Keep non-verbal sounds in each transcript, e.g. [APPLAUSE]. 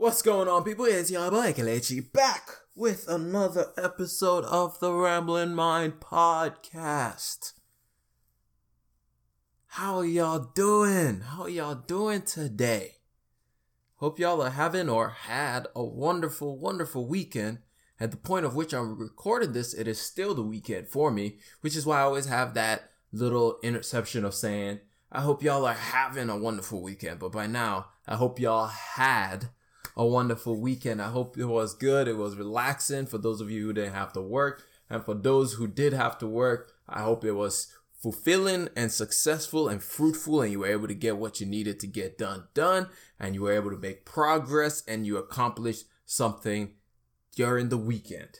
What's going on, people? It's your boy Kelechi back with another episode of the Rambling Mind podcast. How are y'all doing? How y'all doing today? Hope y'all are having or had a wonderful, wonderful weekend. At the point of which I'm recording this, it is still the weekend for me, which is why I always have that little interception of saying, I hope y'all are having a wonderful weekend. But by now, I hope y'all had a wonderful weekend. I hope it was good. It was relaxing for those of you who didn't have to work. And for those who did have to work, I hope it was fulfilling and successful and fruitful and you were able to get what you needed to get done done and you were able to make progress and you accomplished something during the weekend.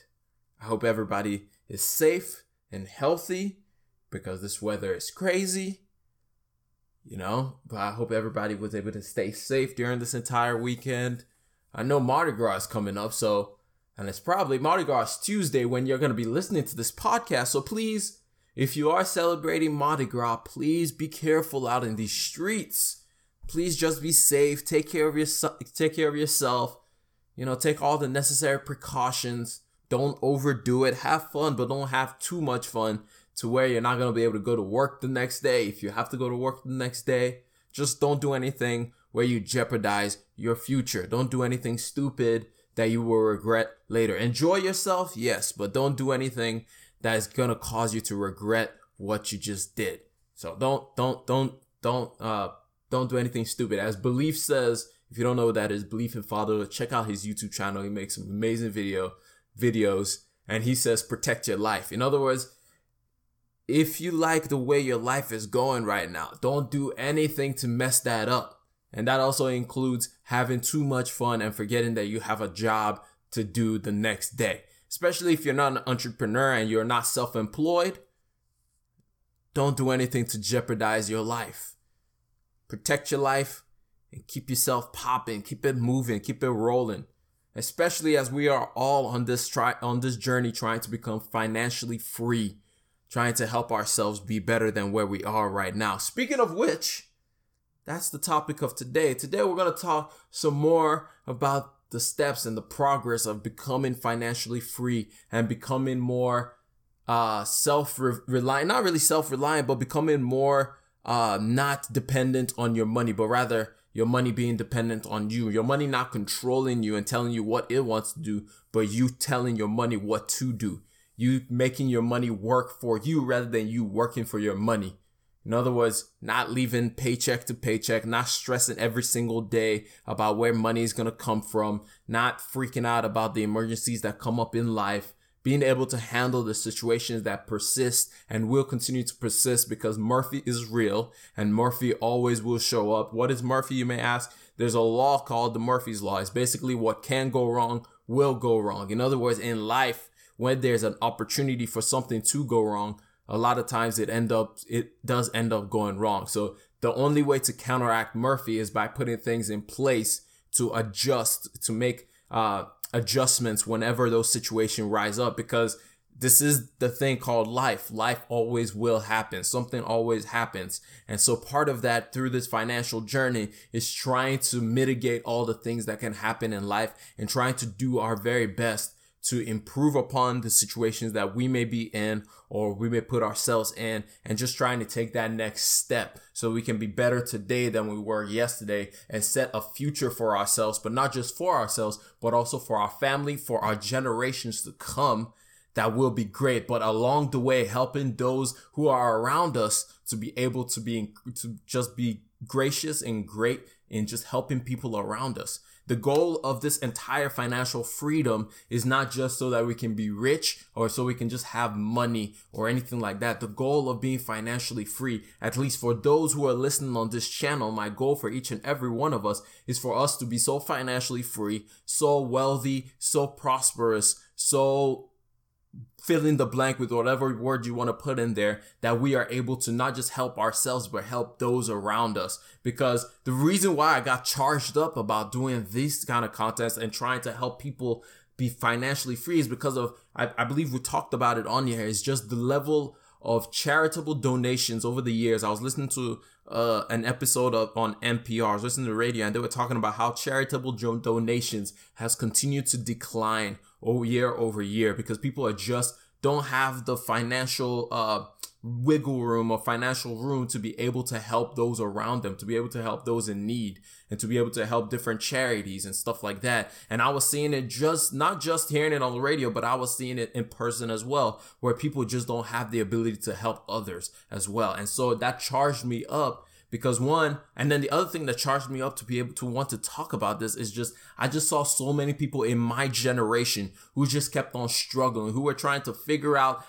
I hope everybody is safe and healthy because this weather is crazy. You know, but I hope everybody was able to stay safe during this entire weekend. I know Mardi Gras is coming up, so, and it's probably Mardi Gras Tuesday when you're going to be listening to this podcast. So please, if you are celebrating Mardi Gras, please be careful out in these streets. Please just be safe. Take care of yourself. Take care of yourself. You know, take all the necessary precautions. Don't overdo it. Have fun, but don't have too much fun to where you're not going to be able to go to work the next day. If you have to go to work the next day, just don't do anything where you jeopardize your future. Don't do anything stupid that you will regret later. Enjoy yourself, yes, but don't do anything that is gonna cause you to regret what you just did. So don't, don't, don't, don't, uh, don't do anything stupid. As Belief says, if you don't know that is, Belief in Father, check out his YouTube channel. He makes some amazing video videos, and he says protect your life. In other words, if you like the way your life is going right now, don't do anything to mess that up. And that also includes having too much fun and forgetting that you have a job to do the next day. Especially if you're not an entrepreneur and you're not self employed, don't do anything to jeopardize your life. Protect your life and keep yourself popping, keep it moving, keep it rolling. Especially as we are all on this try on this journey trying to become financially free, trying to help ourselves be better than where we are right now. Speaking of which, that's the topic of today. Today we're going to talk some more about the steps and the progress of becoming financially free and becoming more uh self-reliant, not really self-reliant, but becoming more uh not dependent on your money, but rather your money being dependent on you. Your money not controlling you and telling you what it wants to do, but you telling your money what to do. You making your money work for you rather than you working for your money. In other words, not leaving paycheck to paycheck, not stressing every single day about where money is going to come from, not freaking out about the emergencies that come up in life, being able to handle the situations that persist and will continue to persist because Murphy is real and Murphy always will show up. What is Murphy, you may ask? There's a law called the Murphy's Law. It's basically what can go wrong will go wrong. In other words, in life, when there's an opportunity for something to go wrong, a lot of times it end up it does end up going wrong. So the only way to counteract Murphy is by putting things in place to adjust to make uh, adjustments whenever those situations rise up because this is the thing called life. Life always will happen. Something always happens. And so part of that through this financial journey is trying to mitigate all the things that can happen in life and trying to do our very best to improve upon the situations that we may be in or we may put ourselves in and just trying to take that next step so we can be better today than we were yesterday and set a future for ourselves, but not just for ourselves, but also for our family, for our generations to come that will be great. But along the way, helping those who are around us to be able to be, to just be gracious and great in just helping people around us. The goal of this entire financial freedom is not just so that we can be rich or so we can just have money or anything like that. The goal of being financially free, at least for those who are listening on this channel, my goal for each and every one of us is for us to be so financially free, so wealthy, so prosperous, so fill in the blank with whatever word you want to put in there that we are able to not just help ourselves but help those around us because the reason why i got charged up about doing these kind of contests and trying to help people be financially free is because of i, I believe we talked about it on here is just the level of charitable donations over the years. I was listening to uh, an episode of on NPR. Listening to the radio and they were talking about how charitable donations has continued to decline over year over year because people are just don't have the financial uh, wiggle room or financial room to be able to help those around them, to be able to help those in need, and to be able to help different charities and stuff like that. And I was seeing it just not just hearing it on the radio, but I was seeing it in person as well, where people just don't have the ability to help others as well. And so that charged me up because one and then the other thing that charged me up to be able to want to talk about this is just i just saw so many people in my generation who just kept on struggling who were trying to figure out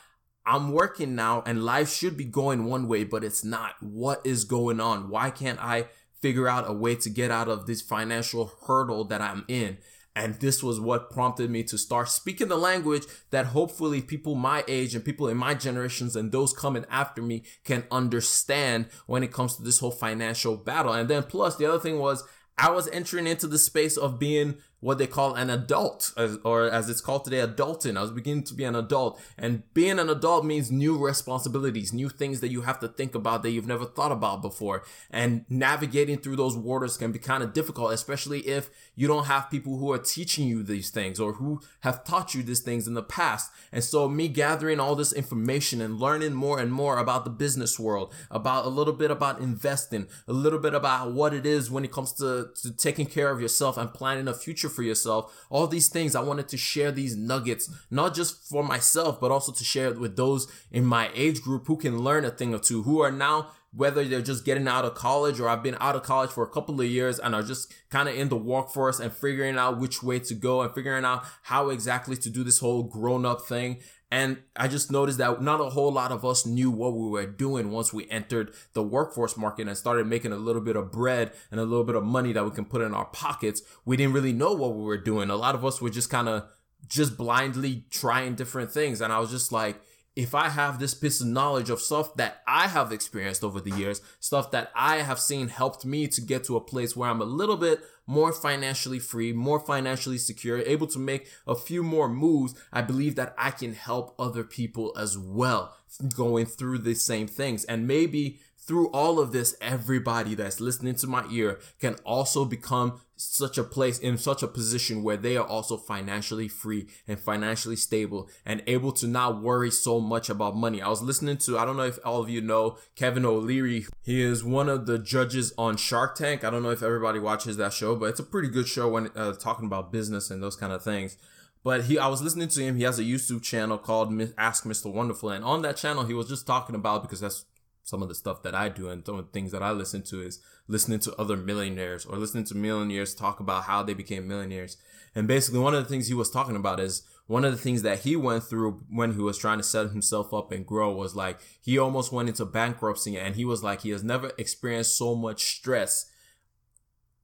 i'm working now and life should be going one way but it's not. What is going on? Why can't i figure out a way to get out of this financial hurdle that i'm in? And this was what prompted me to start speaking the language that hopefully people my age and people in my generations and those coming after me can understand when it comes to this whole financial battle. And then plus the other thing was I was entering into the space of being what they call an adult, as, or as it's called today, adulting. I was beginning to be an adult. And being an adult means new responsibilities, new things that you have to think about that you've never thought about before. And navigating through those waters can be kind of difficult, especially if you don't have people who are teaching you these things or who have taught you these things in the past. And so me gathering all this information and learning more and more about the business world, about a little bit about investing, a little bit about what it is when it comes to, to taking care of yourself and planning a future for yourself. All these things, I wanted to share these nuggets, not just for myself, but also to share it with those in my age group who can learn a thing or two, who are now whether they're just getting out of college or I've been out of college for a couple of years and are just kind of in the workforce and figuring out which way to go and figuring out how exactly to do this whole grown up thing. And I just noticed that not a whole lot of us knew what we were doing once we entered the workforce market and started making a little bit of bread and a little bit of money that we can put in our pockets. We didn't really know what we were doing. A lot of us were just kind of just blindly trying different things. And I was just like, if I have this piece of knowledge of stuff that I have experienced over the years, stuff that I have seen helped me to get to a place where I'm a little bit more financially free, more financially secure, able to make a few more moves, I believe that I can help other people as well going through the same things. And maybe through all of this, everybody that's listening to my ear can also become such a place in such a position where they are also financially free and financially stable and able to not worry so much about money. I was listening to, I don't know if all of you know Kevin O'Leary. He is one of the judges on Shark Tank. I don't know if everybody watches that show, but it's a pretty good show when uh, talking about business and those kind of things. But he, I was listening to him. He has a YouTube channel called Ask Mr. Wonderful, and on that channel, he was just talking about because that's some of the stuff that I do and some of the things that I listen to is listening to other millionaires or listening to millionaires talk about how they became millionaires. And basically one of the things he was talking about is one of the things that he went through when he was trying to set himself up and grow was like he almost went into bankruptcy and he was like he has never experienced so much stress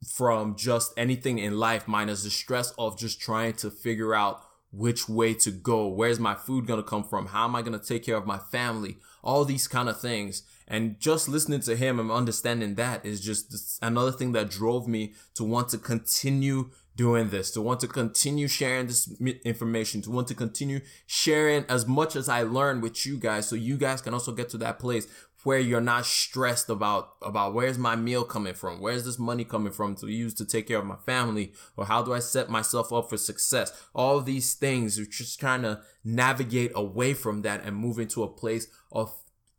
from just anything in life minus the stress of just trying to figure out which way to go. Where's my food going to come from? How am I going to take care of my family? All these kind of things. And just listening to him and understanding that is just another thing that drove me to want to continue doing this, to want to continue sharing this information, to want to continue sharing as much as I learned with you guys so you guys can also get to that place where you're not stressed about about where's my meal coming from? Where's this money coming from to use to take care of my family? Or how do i set myself up for success? All these things you're just trying to navigate away from that and move into a place of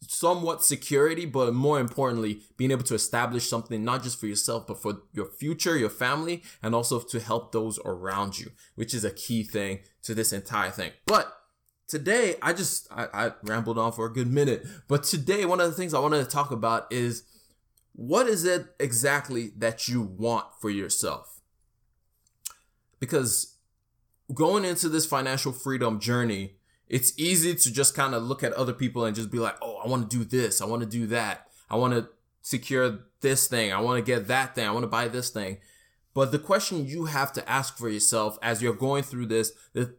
somewhat security but more importantly being able to establish something not just for yourself but for your future your family and also to help those around you which is a key thing to this entire thing. But today I just I, I rambled on for a good minute, but today one of the things I wanted to talk about is what is it exactly that you want for yourself? Because going into this financial freedom journey, it's easy to just kind of look at other people and just be like, "Oh, I want to do this, I want to do that. I want to secure this thing, I want to get that thing, I want to buy this thing." But the question you have to ask for yourself as you're going through this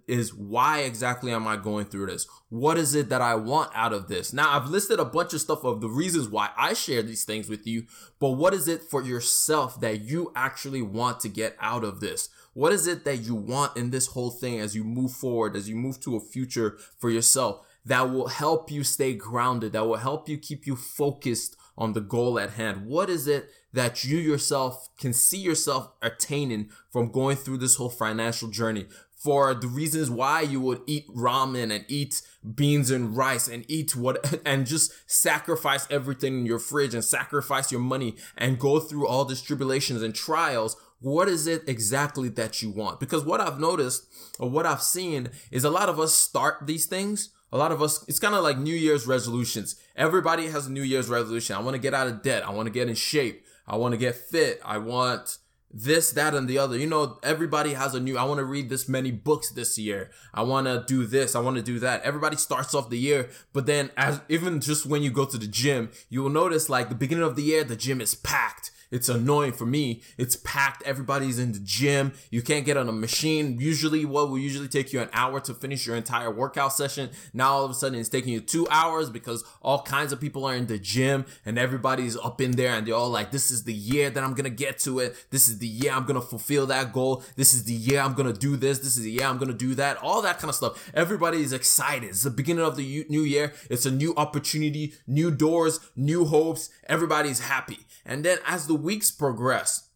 is why exactly am I going through this? What is it that I want out of this? Now, I've listed a bunch of stuff of the reasons why I share these things with you, but what is it for yourself that you actually want to get out of this? What is it that you want in this whole thing as you move forward, as you move to a future for yourself? that will help you stay grounded, that will help you keep you focused on the goal at hand? What is it that you yourself can see yourself attaining from going through this whole financial journey? For the reasons why you would eat ramen and eat beans and rice and eat what [LAUGHS] and just sacrifice everything in your fridge and sacrifice your money and go through all these tribulations and trials what is it exactly that you want? Because what I've noticed or what I've seen is a lot of us start these things. A lot of us, it's kind of like New Year's resolutions. Everybody has a New Year's resolution. I want to get out of debt. I want to get in shape. I want to get fit. I want this, that, and the other. You know, everybody has a new, I want to read this many books this year. I want to do this. I want to do that. Everybody starts off the year, but then as even just when you go to the gym, you will notice like the beginning of the year, the gym is packed. It's annoying for me. It's packed. Everybody's in the gym. You can't get on a machine. Usually what will usually take you an hour to finish your entire workout session. Now all of a sudden it's taking you two hours because all kinds of people are in the gym and everybody's up in there and they're all like, this is the year that I'm to get to it. This is the year I'm to fulfill that goal. This is the year I'm to do this. This is the year I'm to do that. All that kind of stuff. Everybody is excited. It's the beginning of the new year. It's a new opportunity, new doors, new hopes. Everybody's happy. And then as the weeks progress,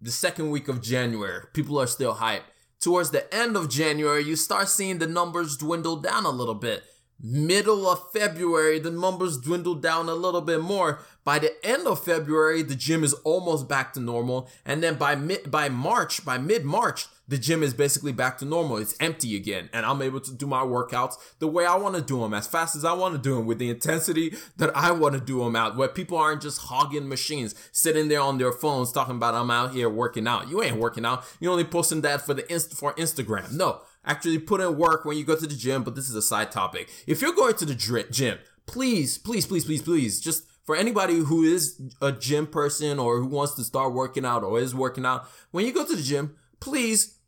the second week of January, people are still hyped. Towards the end of January, you start seeing the numbers dwindle down a little bit. Middle of February, the numbers dwindle down a little bit more. By the end of February, the gym is almost back to normal. And then by mid, by March, by mid March, the gym is basically back to normal. It's empty again, and I'm able to do my workouts the way I want to do them, as fast as I want to do them, with the intensity that I want to do them out, where people aren't just hogging machines, sitting there on their phones talking about I'm out here working out. You ain't working out. You're only posting that for the inst- for Instagram. No, actually put in work when you go to the gym. But this is a side topic. If you're going to the gym, please, please, please, please, please, just for anybody who is a gym person or who wants to start working out or is working out, when you go to the gym, please,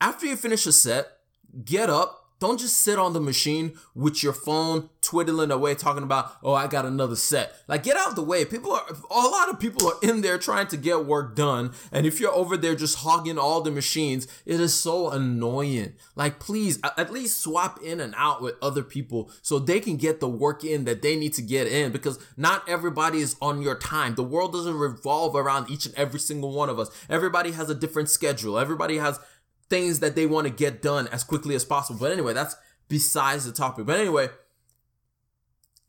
after you finish a set, get up, don't just sit on the machine with your phone twiddling away talking about, oh, I got another set. Like, get out the way. People are, a lot of people are in there trying to get work done. And if you're over there just hogging all the machines, it is so annoying. Like, please, at least swap in and out with other people so they can get the work in that they need to get in because not everybody is on your time. The world doesn't revolve around each and every single one of us. Everybody has a different schedule. Everybody has things that they want to get done as quickly as possible. But anyway, that's besides the topic. But anyway,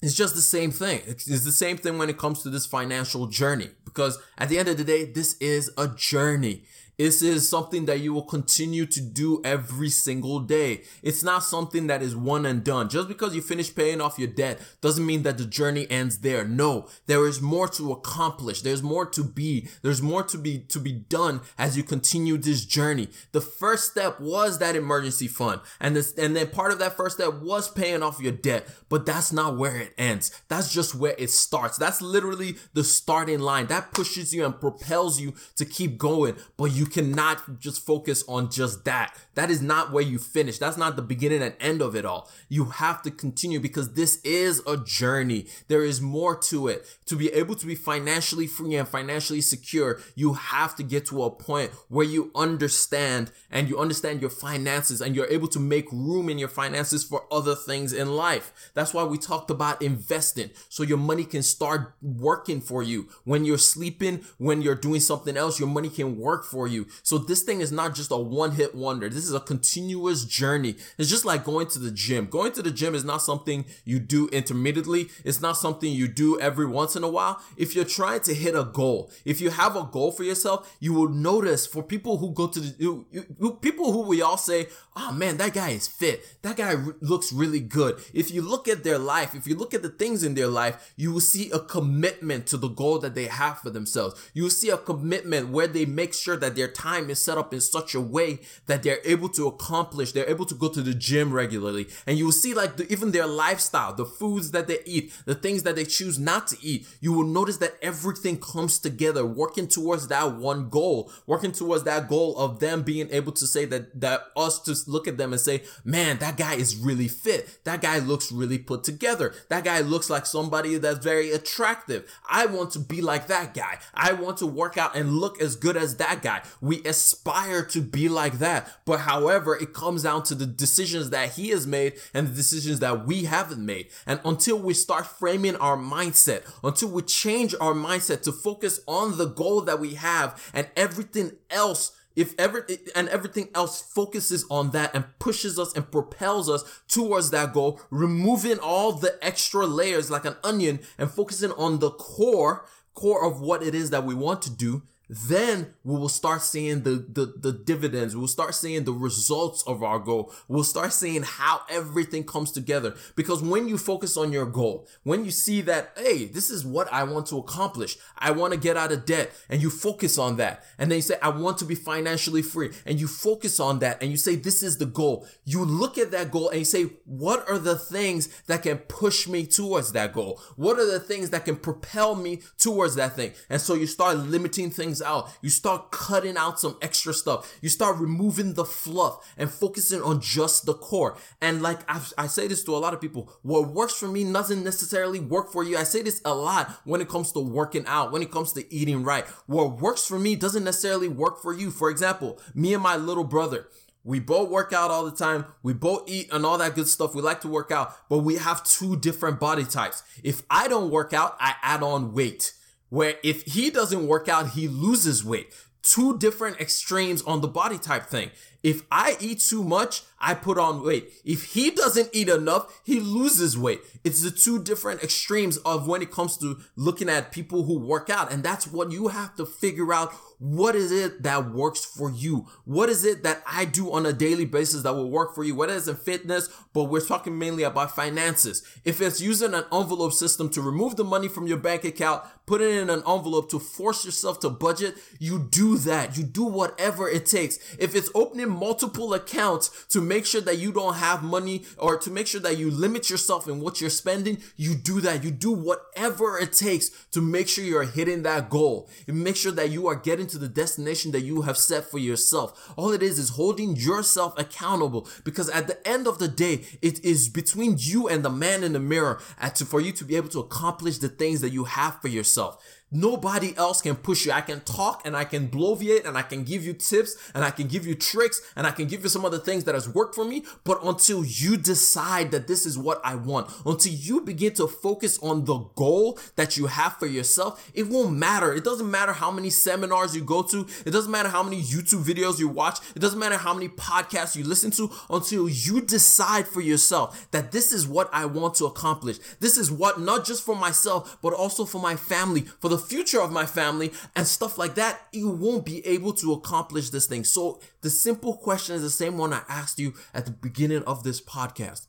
it's just the same thing. It's the same thing when it comes to this financial journey because at the end of the day, this is a journey. This is something that you will continue to do every single day. It's not something that is one and done. Just because you finish paying off your debt doesn't mean that the journey ends there. No, there is more to accomplish. There's more to be. There's more to be to be done as you continue this journey. The first step was that emergency fund. And this and then part of that first step was paying off your debt, but that's not where it ends. That's just where it starts. That's literally the starting line. That pushes you and propels you to keep going, but you cannot just focus on just that. That is not where you finish. That's not the beginning and end of it all. You have to continue because this is a journey. There is more to it. To be able to be financially free and financially secure, you have to get to a point where you understand and you understand your finances and you're able to make room in your finances for other things in life. That's why we talked about investing so your money can start working for you. When you're sleeping, when you're doing something else, your money can work for you. So this thing is not just a one hit wonder. This is a continuous journey. It's just like going to the gym. Going to the gym is not something you do intermittently. It's not something you do every once in a while. If you're trying to hit a goal, if you have a goal for yourself, you will notice for people who go to the, you, you, people who we all say, oh man, that guy is fit. That guy looks really good. If you look at their life, if you look at the things in their life, you will see a commitment to the goal that they have for themselves. You will see a commitment where they make sure that their time is set up in such a way that they're able to accomplish, they're able to go to the gym regularly. And you will see like the, even their lifestyle, the foods that they eat, the things that they choose not to eat. You will notice that everything comes together, working towards that one goal, working towards that goal of them being able to say that, that us to look at them and say, man, that guy is really fit. That guy looks really put together. That guy looks like somebody that's very attractive. I want to be like that guy. I want to work out and look as good as that guy. We aspire to be like that. But however, it comes down to the decisions that he has made and the decisions that we haven't made. And until we start framing our mindset, until we change our mindset to focus on the goal that we have and everything else if ever and everything else focuses on that and pushes us and propels us towards that goal removing all the extra layers like an onion and focusing on the core core of what it is that we want to do then we will start seeing the, the, the dividends. We'll start seeing the results of our goal. We'll start seeing how everything comes together. Because when you focus on your goal, when you see that, hey, this is what I want to accomplish. I want to get out of debt and you focus on that. And then you say, I want to be financially free and you focus on that and you say, this is the goal. You look at that goal and you say, what are the things that can push me towards that goal? What are the things that can propel me towards that thing? And so you start limiting things out. You start cutting out some extra stuff. You start removing the fluff and focusing on just the core. And like I've, i say this to a lot of people, what works for me doesn't necessarily work for you. I say this a lot when it comes to working out, when it comes to eating right. What works for me doesn't necessarily work for you. For example, me and my little brother, we both work out all the time. We both eat and all that good stuff. We like to work out, but we have two different body types. If I don't work out, I add on weight where if he doesn't work out, he loses weight. Two different extremes on the body type thing. If I eat too much, I put on weight. If he doesn't eat enough, he loses weight. It's the two different extremes of when it comes to looking at people who work out. And that's what you have to figure out what is it that works for you? What is it that I do on a daily basis that will work for you? Whether it's in fitness, but we're talking mainly about finances. If it's using an envelope system to remove the money from your bank account, put it in an envelope to force yourself to budget, you do that. You do whatever it takes. If it's opening multiple accounts to make sure that you don't have money or to make sure that you limit yourself in what you're spending, you do that. You do whatever it takes to make sure you're hitting that goal. And make sure that you are getting to the destination that you have set for yourself. All it is is holding yourself accountable because at the end of the day, it is between you and the man in the mirror to, for you to be able to accomplish the things that you have for yourself. Nobody else can push you. I can talk and I can bloviate and I can give you tips and I can give you tricks and I can give you some other things that has worked for me. But until you decide that this is what I want, until you begin to focus on the goal that you have for yourself, it won't matter. It doesn't matter how many seminars you go to. It doesn't matter how many YouTube videos you watch. It doesn't matter how many podcasts you listen to until you decide for yourself that this is what I want to accomplish. This is what, not just for myself, but also for my family, for the future of my family and stuff like that, you won't be able to accomplish this thing. So the simple question is the same one I asked you at the beginning of this podcast.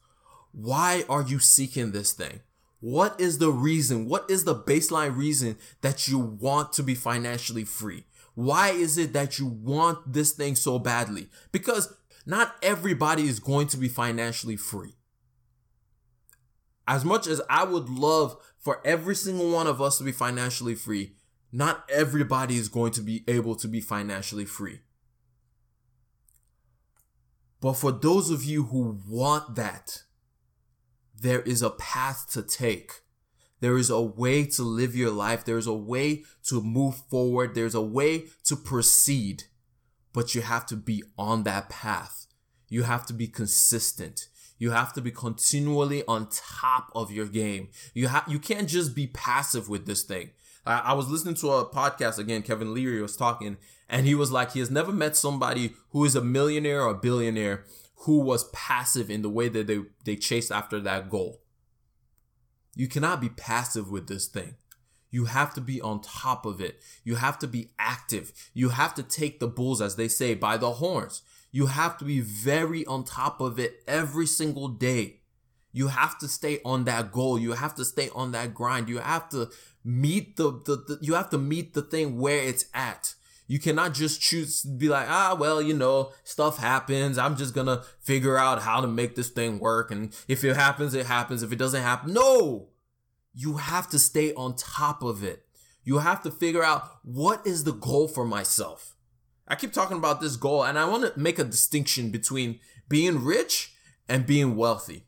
Why are you seeking this thing? What is the reason? What is the baseline reason that you want to be financially free? Why is it that you want this thing so badly? Because not everybody is going to be financially free. As much as I would love for every single one of us to be financially free, not everybody is going to be able to be financially free. But for those of you who want that, there is a path to take. There is a way to live your life. There's a way to move forward. There's a way to proceed. But you have to be on that path. You have to be consistent. You have to be continually on top of your game. You have you can't just be passive with this thing. I, I was listening to a podcast again. Kevin Leary was talking, and he was like, he has never met somebody who is a millionaire or a billionaire who was passive in the way that they they chased after that goal. You cannot be passive with this thing. You have to be on top of it. You have to be active. You have to take the bulls, as they say, by the horns. You have to be very on top of it every single day. You have to stay on that goal. You have to stay on that grind. You have to meet the, the, the you have to meet the thing where it's at. You cannot just choose be like, ah, well, you know, stuff happens. I'm just gonna figure out how to make this thing work. And if it happens, it happens. If it doesn't happen, no. You have to stay on top of it. You have to figure out what is the goal for myself. I keep talking about this goal, and I want to make a distinction between being rich and being wealthy.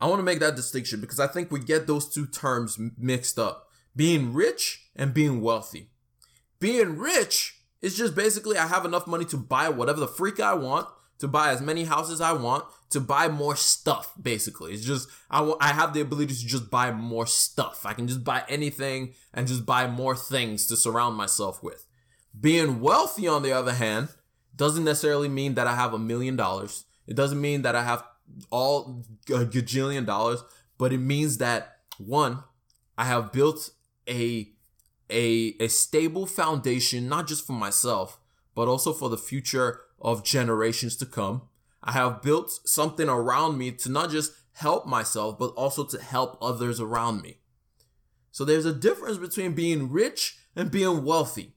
I want to make that distinction because I think we get those two terms mixed up being rich and being wealthy. Being rich is just basically I have enough money to buy whatever the freak I want, to buy as many houses I want, to buy more stuff. Basically, it's just I, w- I have the ability to just buy more stuff. I can just buy anything and just buy more things to surround myself with. Being wealthy, on the other hand, doesn't necessarily mean that I have a million dollars. It doesn't mean that I have all a gajillion dollars, but it means that one, I have built a a a stable foundation not just for myself, but also for the future of generations to come. I have built something around me to not just help myself, but also to help others around me. So there's a difference between being rich and being wealthy.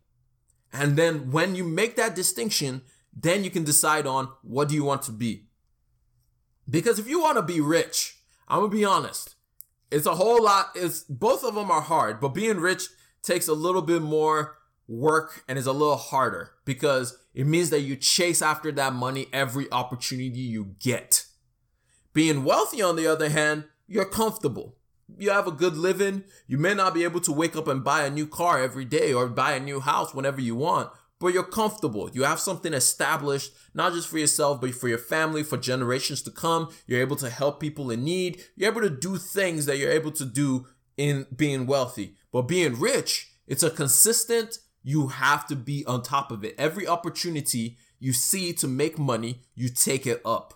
And then when you make that distinction, then you can decide on what do you want to be. Because if you want to be rich, I'm gonna be honest, it's a whole lot. It's both of them are hard, but being rich takes a little bit more work and is a little harder because it means that you chase after that money every opportunity you get. Being wealthy, on the other hand, you're comfortable. You have a good living. You may not be able to wake up and buy a new car every day or buy a new house whenever you want, but you're comfortable. You have something established, not just for yourself, but for your family, for generations to come. You're able to help people in need. You're able to do things that you're able to do in being wealthy. But being rich, it's a consistent, you have to be on top of it. Every opportunity you see to make money, you take it up.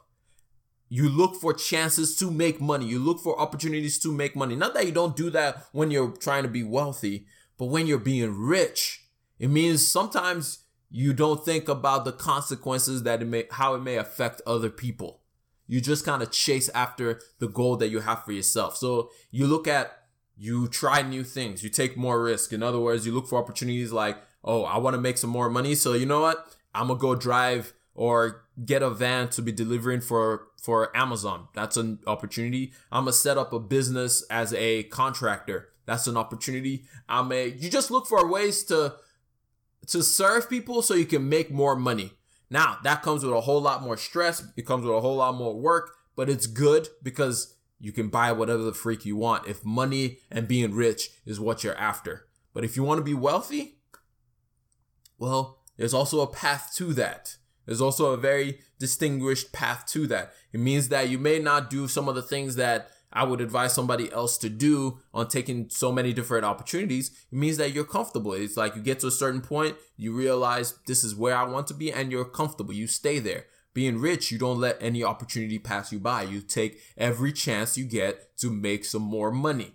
You look for chances to make money. You look for opportunities to make money. Not that you don't do that when you're trying to be wealthy, but when you're being rich, it means sometimes you don't think about the consequences that it may, how it may affect other people. You just kind of chase after the goal that you have for yourself. So you look at, you try new things, you take more risk. In other words, you look for opportunities like, oh, I want to make some more money. So you know what? I'm gonna go drive or get a van to be delivering for for Amazon. That's an opportunity. I'm gonna set up a business as a contractor. That's an opportunity. I'm a you just look for ways to to serve people so you can make more money. Now, that comes with a whole lot more stress. It comes with a whole lot more work, but it's good because you can buy whatever the freak you want if money and being rich is what you're after. But if you want to be wealthy, well, there's also a path to that. There's also a very distinguished path to that. It means that you may not do some of the things that I would advise somebody else to do on taking so many different opportunities, it means that you're comfortable. It's like you get to a certain point, you realize this is where I want to be, and you're comfortable. You stay there. Being rich, you don't let any opportunity pass you by. You take every chance you get to make some more money.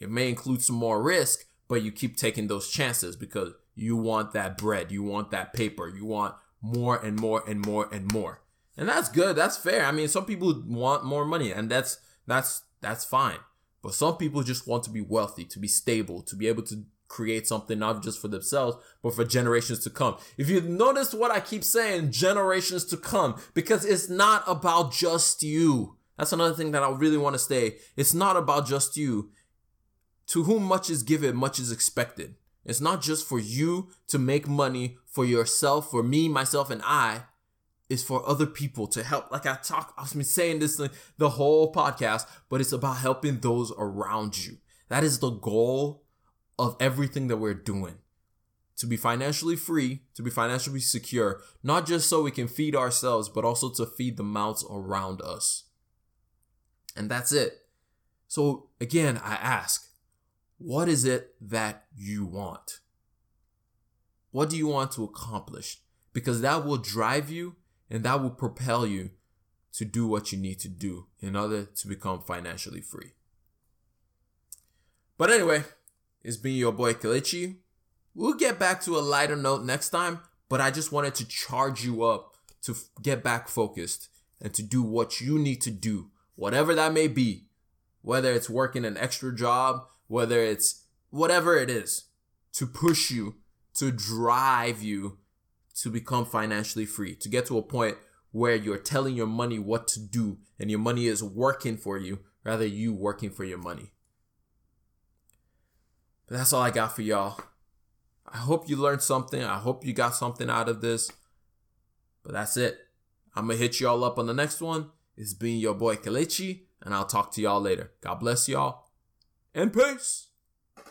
It may include some more risk, but you keep taking those chances because you want that bread, you want that paper, you want more and more and more and more. And that's good. That's fair. I mean, some people want more money and that's that's that's fine. But some people just want to be wealthy, to be stable, to be able to create something not just for themselves, but for generations to come. If you notice what I keep saying, generations to come, because it's not about just you. That's another thing that I really want to say. It's not about just you. To whom much is given, much is expected. It's not just for you to make money for yourself, for me, myself, and I It's for other people to help. Like I talk, I've been saying this the whole podcast, but it's about helping those around you. That is the goal of everything that we're doing. To be financially free, to be financially secure, not just so we can feed ourselves, but also to feed the mouths around us. And that's it. So again, I ask, what is it that you want? What do you want to accomplish? Because that will drive you and that will propel you to do what you need to do in order to become financially free. But anyway, it's been your boy Kelechi. We'll get back to a lighter note next time, but I just wanted to charge you up to get back focused and to do what you need to do, whatever that may be, whether it's working an extra job, whether it's whatever it is, to push you, to drive you to become financially free, to get to a point where you're telling your money what to do and your money is working for you rather you working for your money. But that's all I got for y'all. I hope you learned something. I hope you got something out of this. But that's it. I'm going to hit y'all up on the next one. It's been your boy Kelechi, and I'll talk to y'all later. God bless y'all, and peace.